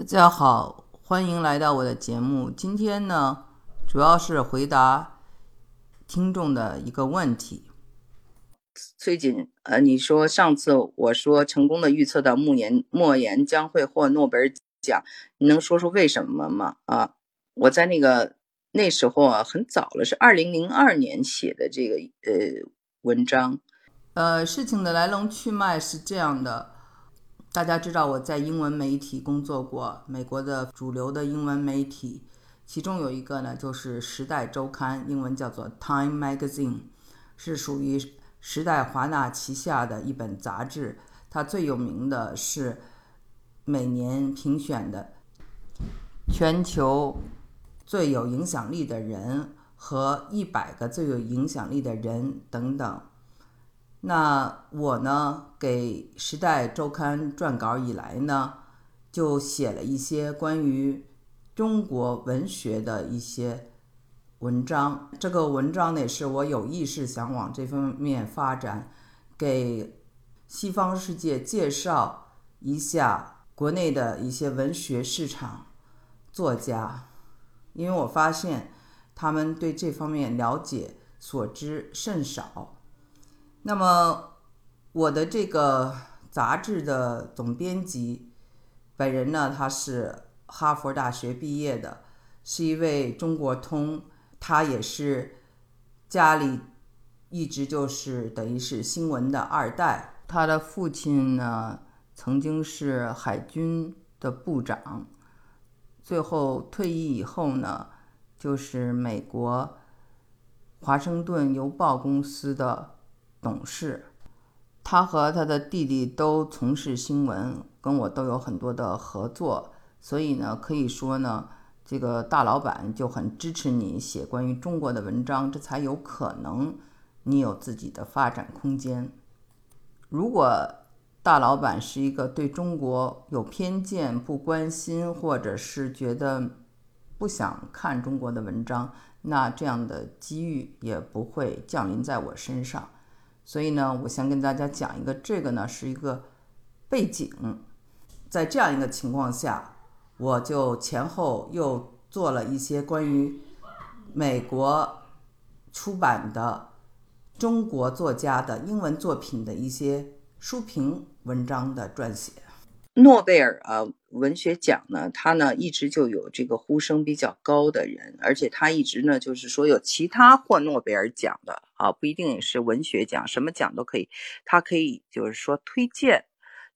大家好，欢迎来到我的节目。今天呢，主要是回答听众的一个问题。最近，呃，你说上次我说成功的预测到莫言莫言将会获诺贝尔奖，你能说说为什么吗？啊，我在那个那时候啊，很早了，是二零零二年写的这个呃文章。呃，事情的来龙去脉是这样的。大家知道我在英文媒体工作过，美国的主流的英文媒体，其中有一个呢就是《时代周刊》，英文叫做 Time Magazine，是属于时代华纳旗下的一本杂志。它最有名的是每年评选的全球最有影响力的人和一百个最有影响力的人等等。那我呢，给《时代周刊》撰稿以来呢，就写了一些关于中国文学的一些文章。这个文章呢，也是我有意识想往这方面发展，给西方世界介绍一下国内的一些文学市场作家，因为我发现他们对这方面了解所知甚少。那么，我的这个杂志的总编辑本人呢，他是哈佛大学毕业的，是一位中国通，他也是家里一直就是等于是新闻的二代。他的父亲呢，曾经是海军的部长，最后退役以后呢，就是美国华盛顿邮报公司的。董事，他和他的弟弟都从事新闻，跟我都有很多的合作，所以呢，可以说呢，这个大老板就很支持你写关于中国的文章，这才有可能你有自己的发展空间。如果大老板是一个对中国有偏见、不关心，或者是觉得不想看中国的文章，那这样的机遇也不会降临在我身上。所以呢，我想跟大家讲一个，这个呢是一个背景，在这样一个情况下，我就前后又做了一些关于美国出版的中国作家的英文作品的一些书评文章的撰写。诺贝尔啊，文学奖呢，他呢一直就有这个呼声比较高的人，而且他一直呢就是说有其他获诺贝尔奖的啊，不一定是文学奖，什么奖都可以，他可以就是说推荐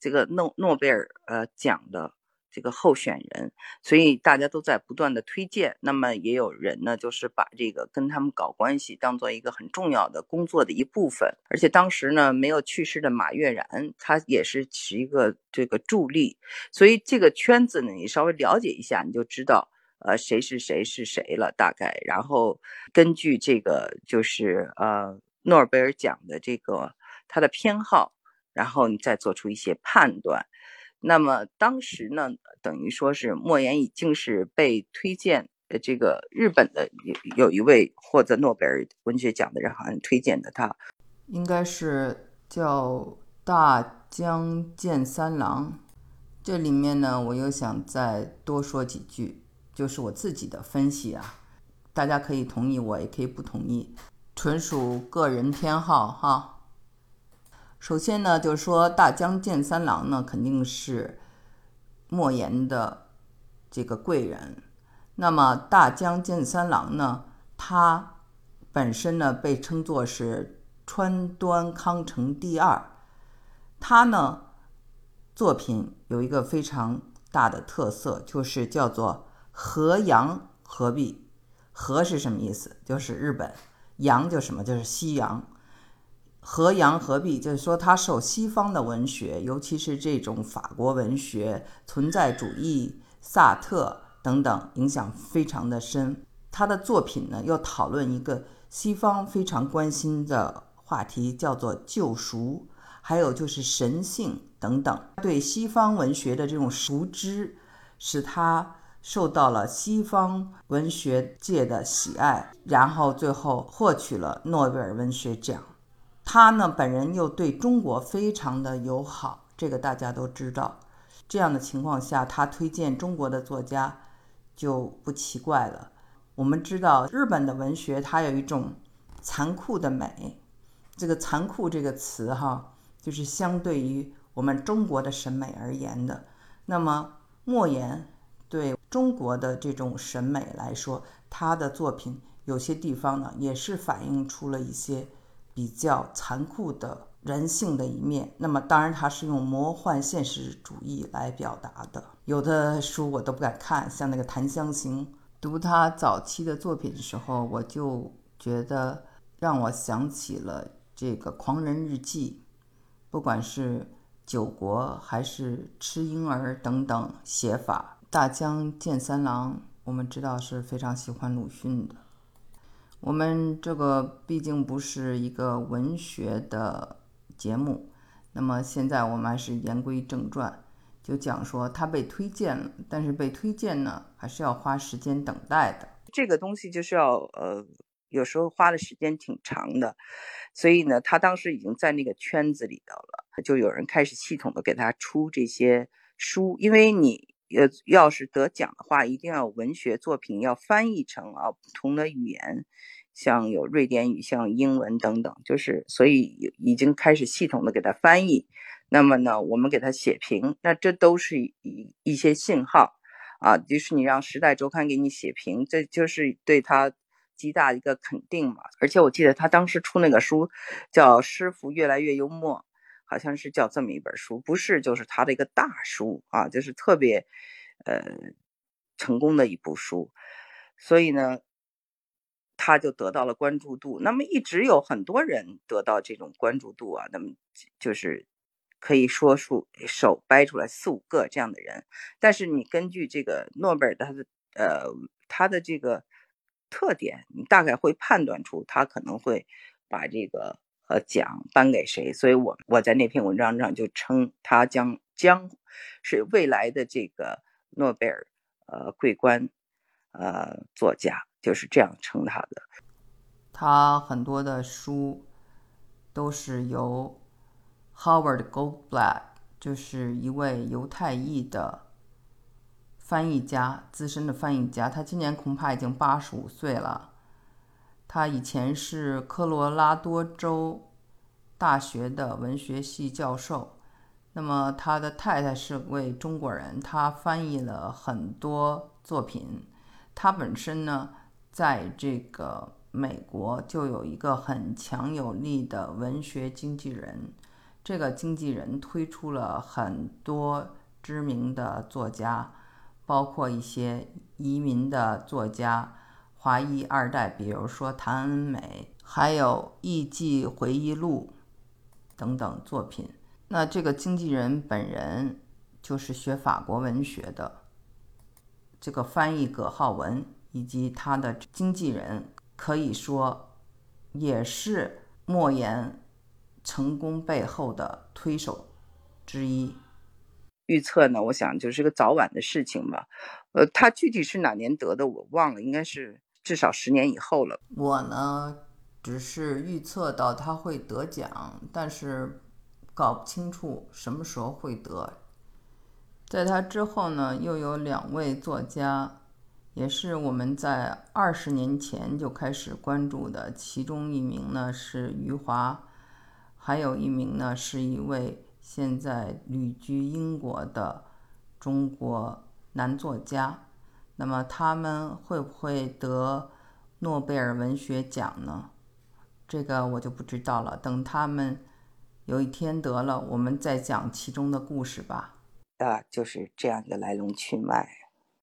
这个诺诺贝尔呃奖的。这个候选人，所以大家都在不断的推荐。那么也有人呢，就是把这个跟他们搞关系当做一个很重要的工作的一部分。而且当时呢，没有去世的马悦然，他也是起一个这个助力。所以这个圈子呢，你稍微了解一下，你就知道，呃，谁是谁是谁了，大概。然后根据这个就是呃诺贝尔奖的这个他的偏好，然后你再做出一些判断。那么当时呢，等于说是莫言已经是被推荐，呃，这个日本的有有一位获得诺贝尔文学奖的人，好像推荐的他，应该是叫大江健三郎。这里面呢，我又想再多说几句，就是我自己的分析啊，大家可以同意我，也可以不同意，纯属个人偏好哈。首先呢，就是说大江健三郎呢，肯定是莫言的这个贵人。那么大江健三郎呢，他本身呢被称作是川端康成第二。他呢作品有一个非常大的特色，就是叫做和洋合璧。和是什么意思？就是日本。洋就什么？就是西洋。和洋合璧，就是说他受西方的文学，尤其是这种法国文学、存在主义、萨特等等影响非常的深。他的作品呢，又讨论一个西方非常关心的话题，叫做救赎，还有就是神性等等。对西方文学的这种熟知，使他受到了西方文学界的喜爱，然后最后获取了诺贝尔文学奖。他呢，本人又对中国非常的友好，这个大家都知道。这样的情况下，他推荐中国的作家就不奇怪了。我们知道，日本的文学它有一种残酷的美，这个“残酷”这个词哈，就是相对于我们中国的审美而言的。那么莫言对中国的这种审美来说，他的作品有些地方呢，也是反映出了一些比较残酷的。人性的一面，那么当然他是用魔幻现实主义来表达的。有的书我都不敢看，像那个《檀香刑》。读他早期的作品的时候，我就觉得让我想起了这个《狂人日记》，不管是九国还是《吃婴儿》等等写法。大江健三郎，我们知道是非常喜欢鲁迅的。我们这个毕竟不是一个文学的。节目，那么现在我们还是言归正传，就讲说他被推荐了，但是被推荐呢，还是要花时间等待的。这个东西就是要呃，有时候花的时间挺长的，所以呢，他当时已经在那个圈子里头了，就有人开始系统的给他出这些书，因为你呃要是得奖的话，一定要文学作品要翻译成啊不同的语言。像有瑞典语、像英文等等，就是所以已经开始系统的给他翻译。那么呢，我们给他写评，那这都是一一些信号啊，就是你让《时代周刊》给你写评，这就是对他极大一个肯定嘛。而且我记得他当时出那个书叫《师傅越来越幽默》，好像是叫这么一本书，不是就是他的一个大书啊，就是特别呃成功的一部书。所以呢。他就得到了关注度，那么一直有很多人得到这种关注度啊，那么就是可以说出手掰出来四五个这样的人，但是你根据这个诺贝尔他的呃他的这个特点，你大概会判断出他可能会把这个呃奖颁给谁，所以我我在那篇文章上就称他将将是未来的这个诺贝尔呃桂冠呃作家。就是这样称他的。他很多的书都是由 Howard Goldblatt，就是一位犹太裔的翻译家，资深的翻译家。他今年恐怕已经八十五岁了。他以前是科罗拉多州大学的文学系教授。那么他的太太是位中国人，他翻译了很多作品。他本身呢？在这个美国就有一个很强有力的文学经纪人，这个经纪人推出了很多知名的作家，包括一些移民的作家、华裔二代，比如说谭恩美，还有《艺伎回忆录》等等作品。那这个经纪人本人就是学法国文学的，这个翻译葛浩文。以及他的经纪人可以说也是莫言成功背后的推手之一。预测呢，我想就是个早晚的事情吧。呃，他具体是哪年得的，我忘了，应该是至少十年以后了。我呢，只是预测到他会得奖，但是搞不清楚什么时候会得。在他之后呢，又有两位作家。也是我们在二十年前就开始关注的，其中一名呢是余华，还有一名呢是一位现在旅居英国的中国男作家。那么他们会不会得诺贝尔文学奖呢？这个我就不知道了。等他们有一天得了，我们再讲其中的故事吧。啊，就是这样一个来龙去脉。